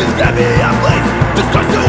is gonna be a place.